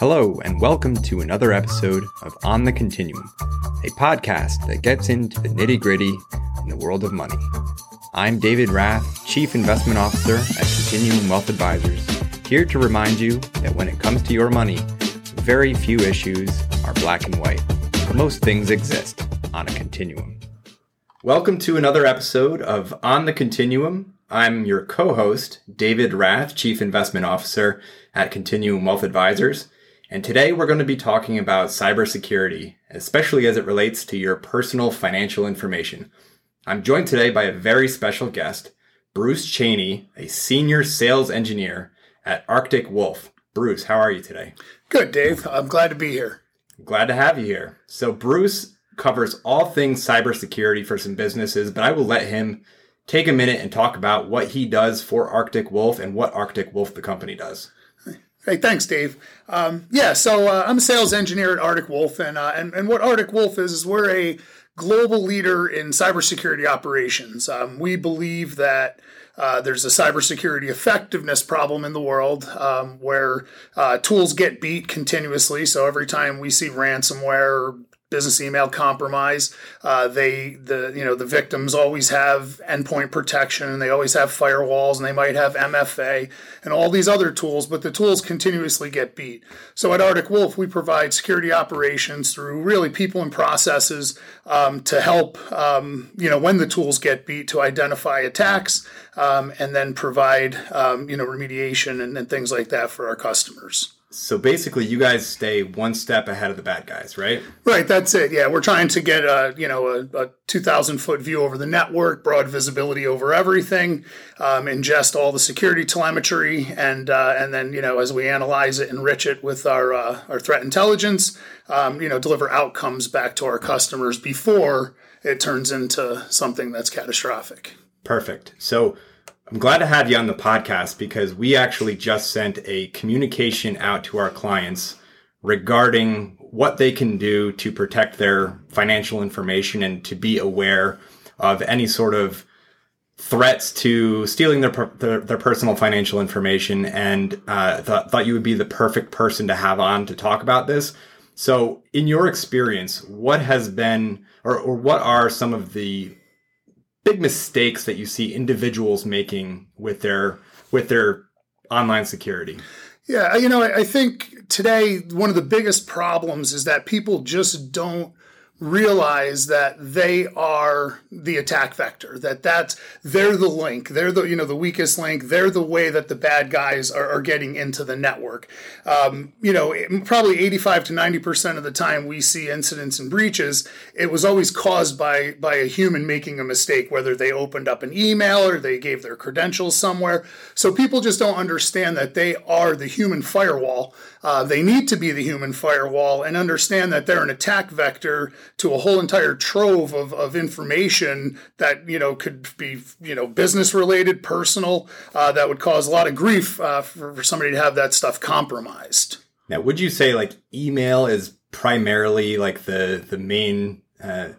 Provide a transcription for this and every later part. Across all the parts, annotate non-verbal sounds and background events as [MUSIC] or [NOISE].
Hello, and welcome to another episode of On the Continuum, a podcast that gets into the nitty gritty in the world of money. I'm David Rath, Chief Investment Officer at Continuum Wealth Advisors, here to remind you that when it comes to your money, very few issues are black and white, most things exist on a continuum. Welcome to another episode of On the Continuum. I'm your co host, David Rath, Chief Investment Officer at Continuum Wealth Advisors. And today we're going to be talking about cybersecurity, especially as it relates to your personal financial information. I'm joined today by a very special guest, Bruce Cheney, a senior sales engineer at Arctic Wolf. Bruce, how are you today? Good, Dave. I'm glad to be here. Glad to have you here. So, Bruce covers all things cybersecurity for some businesses, but I will let him take a minute and talk about what he does for Arctic Wolf and what Arctic Wolf, the company, does. Hey, thanks, Dave. Um, yeah, so uh, I'm a sales engineer at Arctic Wolf, and, uh, and and what Arctic Wolf is is we're a global leader in cybersecurity operations. Um, we believe that uh, there's a cybersecurity effectiveness problem in the world um, where uh, tools get beat continuously. So every time we see ransomware business email compromise. Uh, they the you know the victims always have endpoint protection and they always have firewalls and they might have MFA and all these other tools, but the tools continuously get beat. So at Arctic Wolf, we provide security operations through really people and processes um, to help um, you know when the tools get beat to identify attacks um, and then provide um, you know remediation and, and things like that for our customers. So basically, you guys stay one step ahead of the bad guys, right? Right. That's it. Yeah, we're trying to get a you know a, a two thousand foot view over the network, broad visibility over everything, um, ingest all the security telemetry, and uh, and then you know as we analyze it, enrich it with our uh, our threat intelligence, um, you know, deliver outcomes back to our customers before it turns into something that's catastrophic. Perfect. So I'm glad to have you on the podcast because we actually just sent a communication out to our clients regarding what they can do to protect their financial information and to be aware of any sort of threats to stealing their their, their personal financial information. And uh, th- thought you would be the perfect person to have on to talk about this. So, in your experience, what has been or, or what are some of the big mistakes that you see individuals making with their with their online security? Yeah, you know, I think today one of the biggest problems is that people just don't realize that they are the attack vector that that's they're the link. They're the you know the weakest link. They're the way that the bad guys are, are getting into the network. Um, you know probably 85 to 90 percent of the time we see incidents and breaches it was always caused by by a human making a mistake whether they opened up an email or they gave their credentials somewhere. So people just don't understand that they are the human firewall. Uh, they need to be the human firewall and understand that they're an attack vector to a whole entire trove of, of information that you know could be you know business related, personal, uh, that would cause a lot of grief uh, for, for somebody to have that stuff compromised. Now, would you say like email is primarily like the the main uh,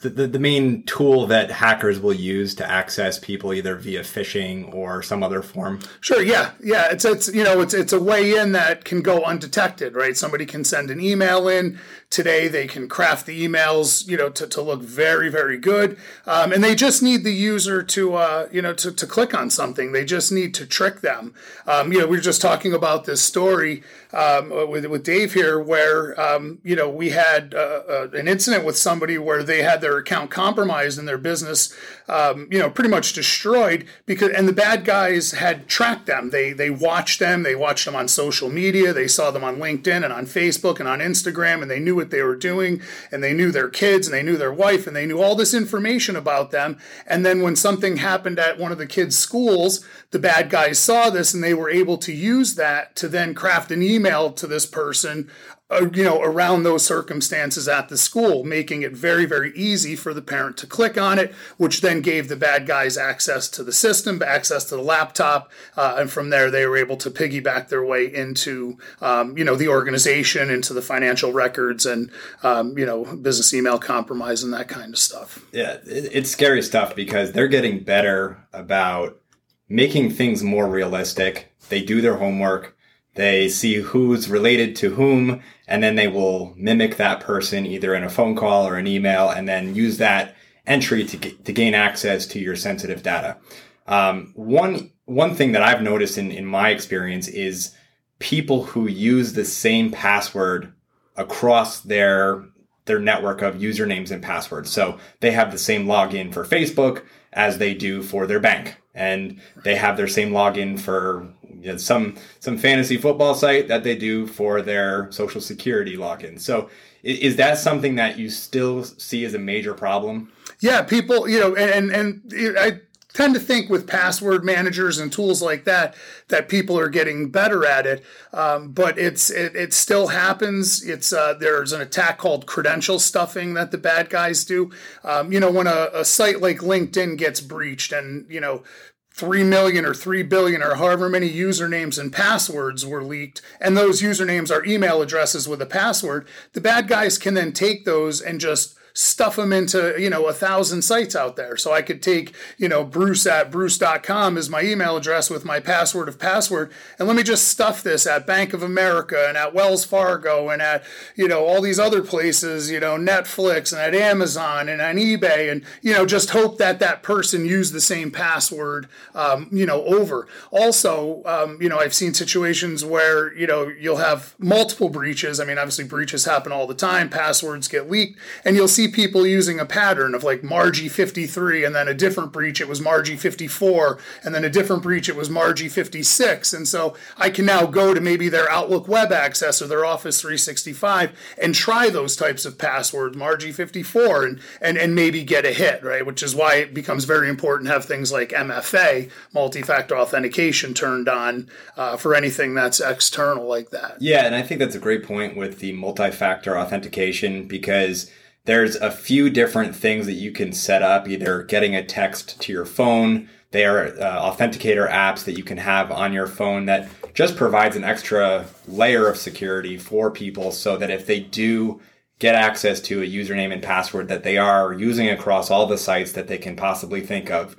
the, the, the main tool that hackers will use to access people either via phishing or some other form. Sure. Yeah. Yeah. It's, it's, you know, it's, it's a way in that can go undetected, right? Somebody can send an email in today. They can craft the emails, you know, to, to look very, very good. Um, and they just need the user to, uh, you know, to, to click on something. They just need to trick them. Um, you know, we were just talking about this story um, with, with Dave here where, um, you know, we had uh, uh, an incident with somebody where they had their account compromised and their business, um, you know, pretty much destroyed because, and the bad guys had tracked them. They, they watched them. They watched them on social media. They saw them on LinkedIn and on Facebook and on Instagram and they knew what they were doing and they knew their kids and they knew their wife and they knew all this information about them. And then when something happened at one of the kids' schools, the bad guys saw this and they were able to use that to then craft an email to this person uh, you know, around those circumstances at the school, making it very, very easy for the parent to click on it, which then gave the bad guys access to the system, access to the laptop, uh, and from there they were able to piggyback their way into, um, you know, the organization, into the financial records, and um, you know, business email compromise and that kind of stuff. Yeah, it's scary stuff because they're getting better about making things more realistic. They do their homework They see who's related to whom, and then they will mimic that person either in a phone call or an email, and then use that entry to, to gain access to your sensitive data. Um, one one thing that I've noticed in, in my experience is people who use the same password across their their network of usernames and passwords. So they have the same login for Facebook as they do for their bank, and they have their same login for you know, some some fantasy football site that they do for their social security login. So is that something that you still see as a major problem? Yeah, people, you know, and and, and I tend to think with password managers and tools like that that people are getting better at it um, but it's it, it still happens it's uh, there's an attack called credential stuffing that the bad guys do um, you know when a, a site like linkedin gets breached and you know 3 million or 3 billion or however many usernames and passwords were leaked, and those usernames are email addresses with a password, the bad guys can then take those and just stuff them into, you know, a thousand sites out there. So I could take, you know, bruce at bruce.com is my email address with my password of password. And let me just stuff this at Bank of America and at Wells Fargo and at, you know, all these other places, you know, Netflix and at Amazon and on eBay and, you know, just hope that that person used the same password, um, you know, over. Also, um, you know, I've seen situations where, you know, you'll have multiple breaches. I mean, obviously breaches happen all the time. Passwords get leaked and you'll see people using a pattern of like Margie 53 and then a different breach it was Margie 54 and then a different breach it was Margie 56 and so I can now go to maybe their Outlook web access or their Office 365 and try those types of passwords Margie 54 and and and maybe get a hit right? Which is why it becomes very important to have things like MFA multi-factor authentication turned on uh, for anything that's external like that. Yeah and I think that's a great point with the multi-factor authentication because there's a few different things that you can set up, either getting a text to your phone. They are uh, authenticator apps that you can have on your phone that just provides an extra layer of security for people so that if they do get access to a username and password that they are using across all the sites that they can possibly think of,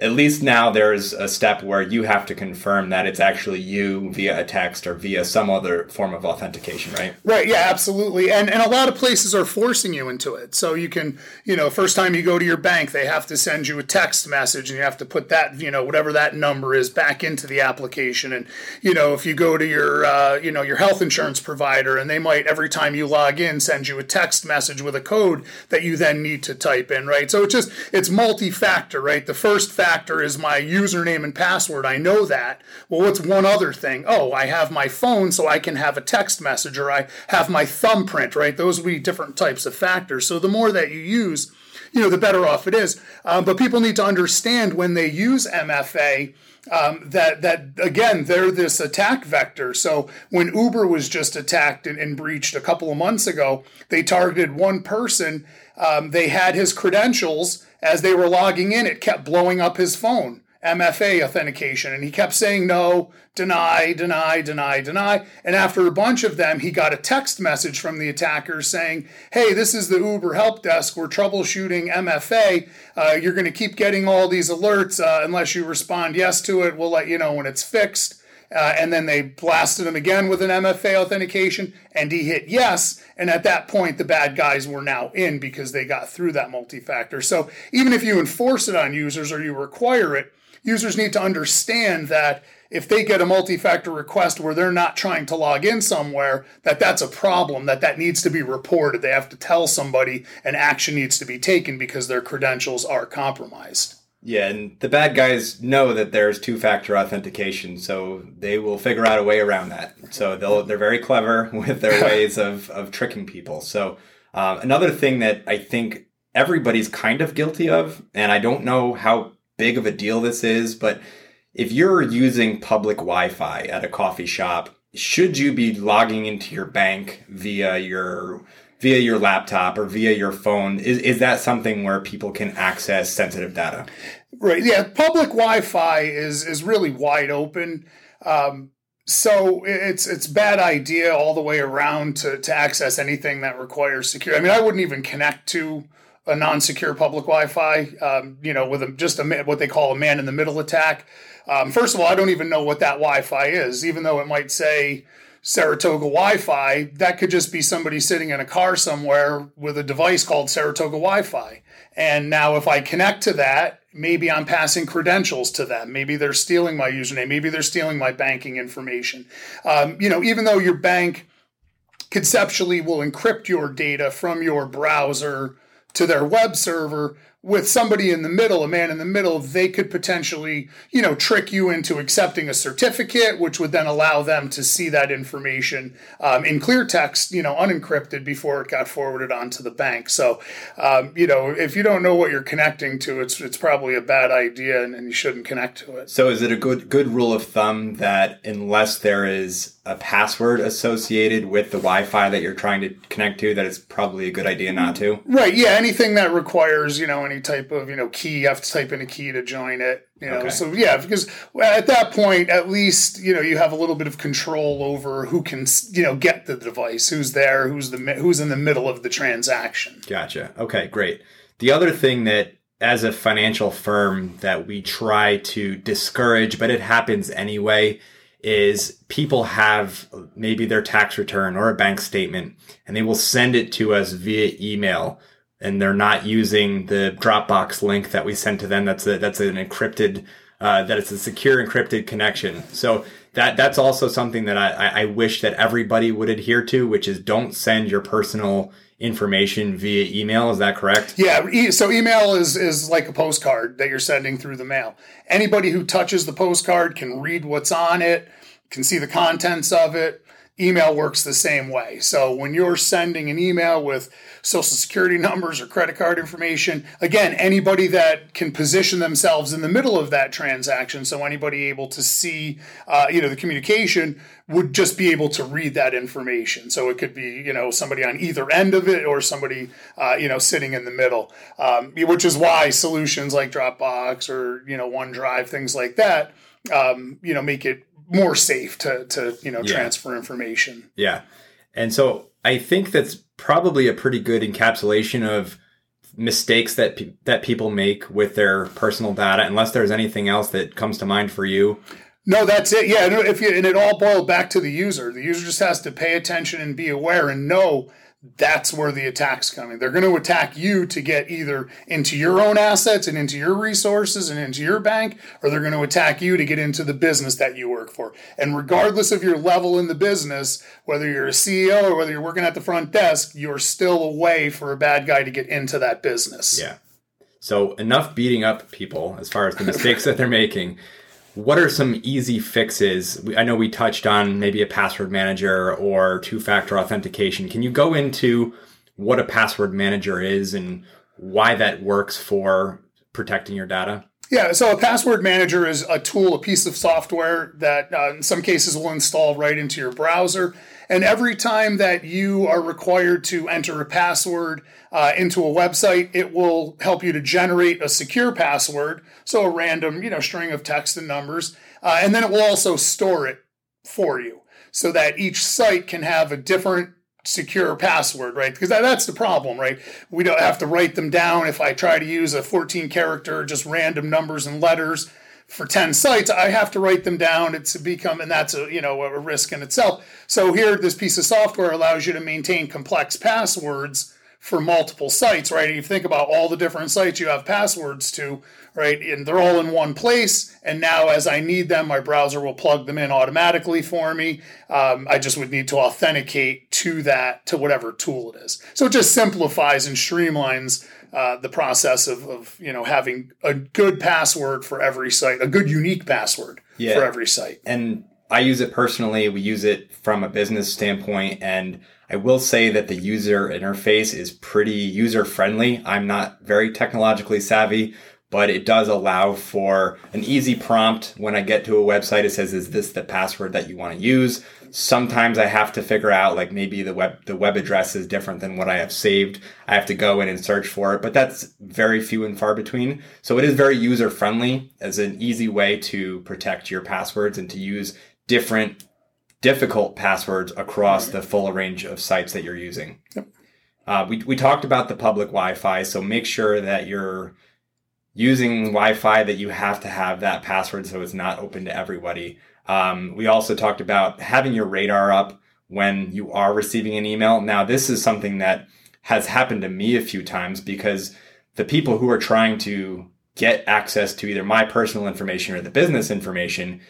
at least now there's a step where you have to confirm that it's actually you via a text or via some other form of authentication, right? Right. Yeah, absolutely. And and a lot of places are forcing you into it. So you can, you know, first time you go to your bank, they have to send you a text message and you have to put that, you know, whatever that number is back into the application. And you know, if you go to your, uh, you know, your health insurance provider, and they might every time you log in send you a text message with a code that you then need to type in, right? So it's just it's multi-factor, right? The first factor is my username and password. I know that. Well, what's one other thing? Oh, I have my phone so I can have a text message or I have my thumbprint, right? Those would be different types of factors. So the more that you use, you know, the better off it is. Um, but people need to understand when they use MFA. Um, that that again they're this attack vector. So when Uber was just attacked and, and breached a couple of months ago, they targeted one person. Um, they had his credentials as they were logging in, it kept blowing up his phone. MFA authentication. And he kept saying no, deny, deny, deny, deny. And after a bunch of them, he got a text message from the attackers saying, Hey, this is the Uber help desk. We're troubleshooting MFA. Uh, you're going to keep getting all these alerts uh, unless you respond yes to it. We'll let you know when it's fixed. Uh, and then they blasted him again with an MFA authentication, and he hit yes. And at that point, the bad guys were now in because they got through that multi factor. So even if you enforce it on users or you require it, users need to understand that if they get a multi-factor request where they're not trying to log in somewhere that that's a problem that that needs to be reported they have to tell somebody and action needs to be taken because their credentials are compromised yeah, and the bad guys know that there's two-factor authentication, so they will figure out a way around that. So they'll they're very clever [LAUGHS] with their [LAUGHS] ways of of tricking people. So um, another thing that I think everybody's kind of guilty of, and I don't know how big of a deal this is, but if you're using public Wi-Fi at a coffee shop, should you be logging into your bank via your via your laptop or via your phone is, is that something where people can access sensitive data right yeah public wi-fi is is really wide open um, so it's it's bad idea all the way around to, to access anything that requires security. I mean, I wouldn't even connect to a non-secure public Wi-Fi, um, you know, with a, just a what they call a man-in-the-middle attack. Um, first of all, I don't even know what that Wi-Fi is, even though it might say Saratoga Wi-Fi. That could just be somebody sitting in a car somewhere with a device called Saratoga Wi-Fi. And now, if I connect to that, maybe I'm passing credentials to them. Maybe they're stealing my username. Maybe they're stealing my banking information. Um, you know, even though your bank conceptually will encrypt your data from your browser to their web server with somebody in the middle, a man in the middle, they could potentially, you know, trick you into accepting a certificate, which would then allow them to see that information um, in clear text, you know, unencrypted before it got forwarded on to the bank. So, um, you know, if you don't know what you're connecting to, it's it's probably a bad idea, and, and you shouldn't connect to it. So, is it a good good rule of thumb that unless there is a password associated with the Wi-Fi that you're trying to connect to, that it's probably a good idea not to. Right. Yeah. Anything that requires you know any type of you know key, you have to type in a key to join it. You know. Okay. So yeah, because at that point, at least you know you have a little bit of control over who can you know get the device, who's there, who's the who's in the middle of the transaction. Gotcha. Okay. Great. The other thing that as a financial firm that we try to discourage, but it happens anyway is people have maybe their tax return or a bank statement and they will send it to us via email and they're not using the Dropbox link that we sent to them. That's a, that's an encrypted, uh, that it's a secure encrypted connection. So that, that's also something that I, I wish that everybody would adhere to, which is don't send your personal information via email. Is that correct? Yeah. So email is is like a postcard that you're sending through the mail. Anybody who touches the postcard can read what's on it, can see the contents of it. Email works the same way. So when you're sending an email with social security [LAUGHS] numbers or credit card information, again, anybody that can position themselves in the middle of that transaction, so anybody able to see, uh, you know, the communication would just be able to read that information. So it could be, you know, somebody on either end of it or somebody, uh, you know, sitting in the middle, um, which is why solutions like Dropbox or, you know, OneDrive, things like that, um, you know, make it more safe to to you know yeah. transfer information. Yeah, and so I think that's probably a pretty good encapsulation of mistakes that pe- that people make with their personal data. Unless there's anything else that comes to mind for you. No, that's it. Yeah, if you, and it all boiled back to the user. The user just has to pay attention and be aware and know that's where the attack's coming. They're going to attack you to get either into your own assets and into your resources and into your bank, or they're going to attack you to get into the business that you work for. And regardless of your level in the business, whether you're a CEO or whether you're working at the front desk, you're still a way for a bad guy to get into that business. Yeah. So enough beating up people as far as the mistakes that they're making what are some easy fixes? I know we touched on maybe a password manager or two factor authentication. Can you go into what a password manager is and why that works for protecting your data? Yeah, so a password manager is a tool, a piece of software that uh, in some cases will install right into your browser. And every time that you are required to enter a password uh, into a website, it will help you to generate a secure password, so a random, you know, string of text and numbers, uh, and then it will also store it for you, so that each site can have a different secure password, right? Because that's the problem, right? We don't have to write them down. If I try to use a 14 character, just random numbers and letters for 10 sites, I have to write them down. It's become, and that's a, you know, a risk in itself. So here, this piece of software allows you to maintain complex passwords for multiple sites, right? And you think about all the different sites you have passwords to, right? And they're all in one place. And now, as I need them, my browser will plug them in automatically for me. Um, I just would need to authenticate to that, to whatever tool it is. So it just simplifies and streamlines uh, the process of, of, you know, having a good password for every site, a good unique password yeah. for every site. And I use it personally. We use it from a business standpoint and I will say that the user interface is pretty user friendly. I'm not very technologically savvy, but it does allow for an easy prompt when I get to a website. It says, is this the password that you want to use? Sometimes I have to figure out like maybe the web, the web address is different than what I have saved. I have to go in and search for it, but that's very few and far between. So it is very user friendly as an easy way to protect your passwords and to use different difficult passwords across the full range of sites that you're using. Yep. Uh, we, we talked about the public Wi-Fi, so make sure that you're using Wi-Fi that you have to have that password so it's not open to everybody. Um, we also talked about having your radar up when you are receiving an email. Now, this is something that has happened to me a few times because the people who are trying to get access to either my personal information or the business information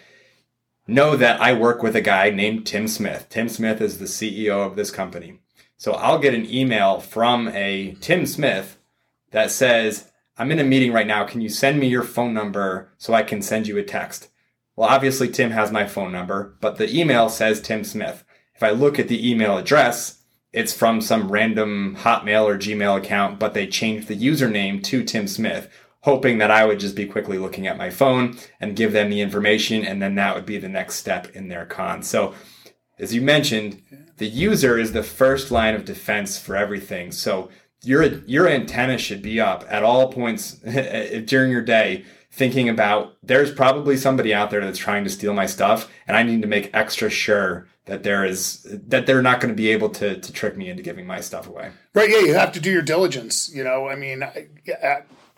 know that I work with a guy named Tim Smith. Tim Smith is the CEO of this company. So I'll get an email from a Tim Smith that says, I'm in a meeting right now. Can you send me your phone number so I can send you a text? Well, obviously, Tim has my phone number, but the email says Tim Smith. If I look at the email address, it's from some random Hotmail or Gmail account, but they changed the username to Tim Smith, hoping that I would just be quickly looking at my phone and give them the information, and then that would be the next step in their con. So, as you mentioned, the user is the first line of defense for everything. So, your your antenna should be up at all points [LAUGHS] eh, during your day thinking about there's probably somebody out there that's trying to steal my stuff and I need to make extra sure that there is that they're not going to be able to to trick me into giving my stuff away. Right, yeah, you have to do your diligence, you know. I mean,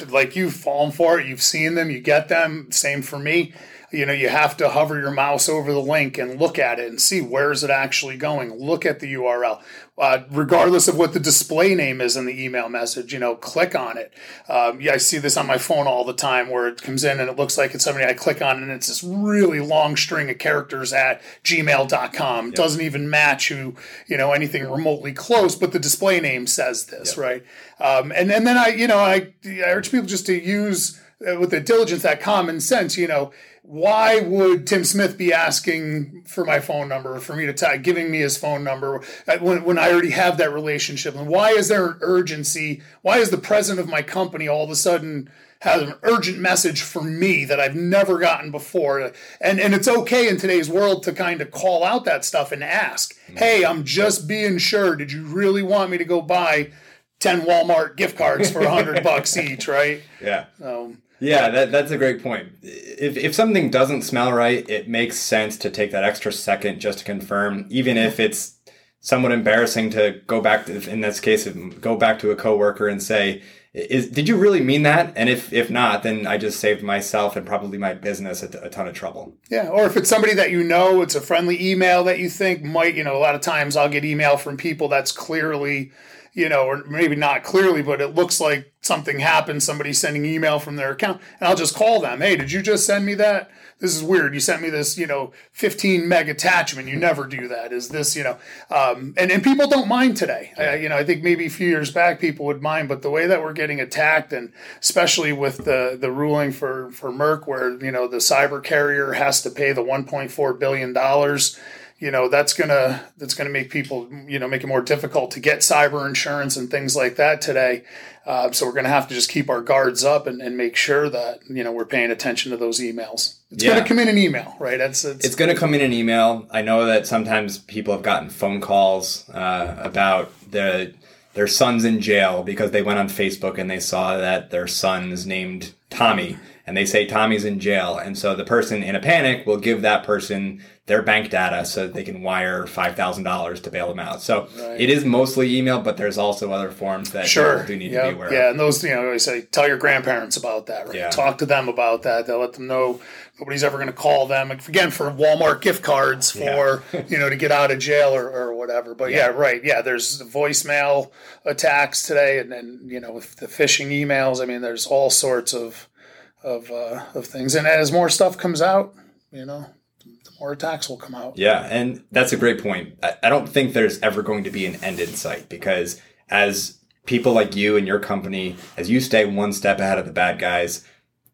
like you've fallen for it, you've seen them, you get them, same for me. You know you have to hover your mouse over the link and look at it and see where is it actually going. Look at the url uh, regardless of what the display name is in the email message you know click on it. Um, yeah i see this on my phone all the time where it comes in and it looks like it's somebody i click on and it's this really long string of characters at gmail.com yep. doesn't even match who you know anything remotely close but the display name says this yep. right? Um, and, and then i you know I, I urge people just to use uh, with the diligence that common sense you know why would Tim Smith be asking for my phone number, for me to tag, giving me his phone number uh, when, when I already have that relationship? And why is there an urgency? Why is the president of my company all of a sudden has an urgent message for me that I've never gotten before? And, and it's okay in today's world to kind of call out that stuff and ask, hey, I'm just being sure. Did you really want me to go buy 10 Walmart gift cards for 100 bucks [LAUGHS] each, right? Yeah. Um, yeah, that, that's a great point. If, if something doesn't smell right, it makes sense to take that extra second just to confirm, even if it's somewhat embarrassing to go back to, in this case, go back to a coworker and say, is, did you really mean that? And if, if not, then I just saved myself and probably my business a, a ton of trouble. Yeah. Or if it's somebody that you know, it's a friendly email that you think might, you know, a lot of times I'll get email from people that's clearly, you know, or maybe not clearly, but it looks like something happened. Somebody's sending email from their account, and I'll just call them. Hey, did you just send me that? This is weird. You sent me this, you know, 15 meg attachment. You never do that. Is this, you know, um, and and people don't mind today. Uh, you know, I think maybe a few years back people would mind, but the way that we're getting attacked, and especially with the the ruling for for Merck, where you know the cyber carrier has to pay the 1.4 billion dollars you know that's gonna that's gonna make people you know make it more difficult to get cyber insurance and things like that today. Uh, so we're gonna have to just keep our guards up and, and make sure that you know we're paying attention to those emails. It's yeah. gonna come in an email, right? It's, it's, it's gonna come in an email. I know that sometimes people have gotten phone calls uh, about the their son's in jail because they went on Facebook and they saw that their son is named Tommy and they say Tommy's in jail. And so the person in a panic will give that person their bank data so that they can wire $5,000 to bail them out. So right. it is mostly email, but there's also other forms that sure. do need yep. to be aware yeah. of. Yeah, and those, you know, I say tell your grandparents about that, right? Yeah. Talk to them about that. They'll let them know nobody's ever going to call them again for Walmart gift cards for, yeah. [LAUGHS] you know, to get out of jail or, or whatever. But yeah. yeah. right. Yeah, there's voicemail attacks today and then, you know, with the phishing emails. I mean, there's all sorts of of uh, of things. And as more stuff comes out, you know, the more attacks will come out. Yeah, and that's a great point. I, don't think there's ever going to be an end in sight because as people like you and your company, as you stay one step ahead of the bad guys,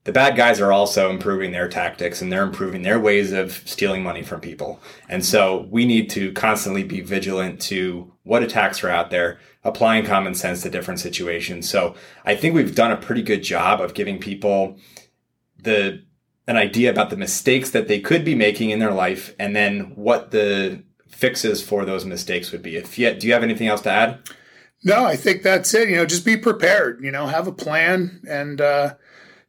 the bad guys are also improving their tactics and they're improving their ways of stealing money from people. And so we need to constantly be vigilant to what attacks are out there, applying common sense to different situations. So I think we've done a pretty good job of giving people the an idea about the mistakes that they could be making in their life and then what the fixes for those mistakes would be. If yet, do you have anything else to add? No, I think that's it. You know, just be prepared. You know, have a plan and uh,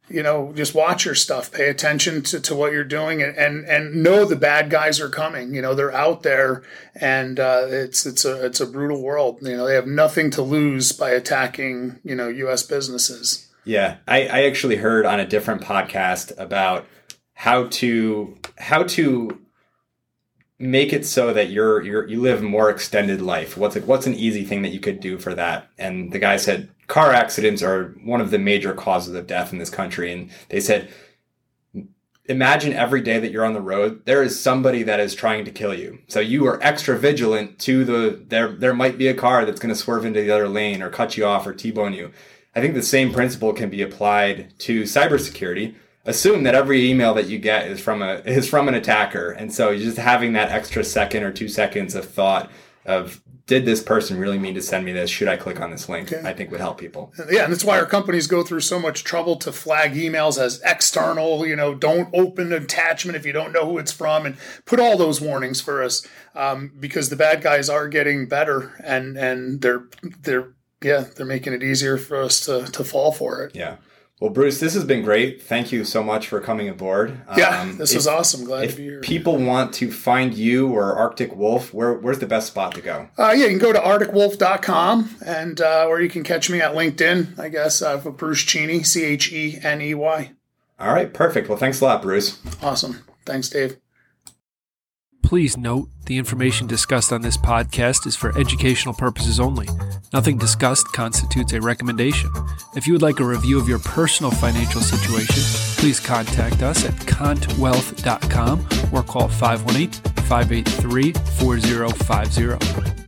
you know, just watch your stuff, pay attention to, to what you're doing, and, and and know the bad guys are coming. You know, they're out there, and uh, it's it's a it's a brutal world. You know, they have nothing to lose by attacking you know U.S. businesses. Yeah, I, I actually heard on a different podcast about how to how to make it so that you're you're you live more extended life. What's like what's an easy thing that you could do for that? And the guy said car accidents are one of the major causes of death in this country. And they said imagine every day that you're on the road, there is somebody that is trying to kill you. So you are extra vigilant to the there there might be a car that's going to swerve into the other lane or cut you off or T-bone you. I think the same principle can be applied to cybersecurity. Assume that every email that you get is from a is from an attacker and so just having that extra second or two seconds of thought of did this person really mean to send me this? Should i click on this link? Okay. i think would help people. Yeah and that's why our companies go through so much trouble to flag emails as external you know don't open attachment if you don't know who it's from and put all those warnings for us um, because the bad guys are getting better and and they're they're yeah they're making it easier for us to to fall for it yeah well, Bruce, this has been great. Thank you so much for coming aboard. Yeah, um, this if, was awesome. Glad to be here. People want to find you or Arctic Wolf. Where, where's the best spot to go? Uh, yeah, you can go to arcticwolf.com and uh, or you can catch me at LinkedIn. I guess uh, for Bruce Cheney, C H E N E Y. All right, perfect. Well, thanks a lot, Bruce. Awesome. Thanks, Dave. Please note the information discussed on this podcast is for educational purposes only. Nothing discussed constitutes a recommendation. If you would like a review of your personal financial situation, please contact us at contwealth.com or call 518 583 4050.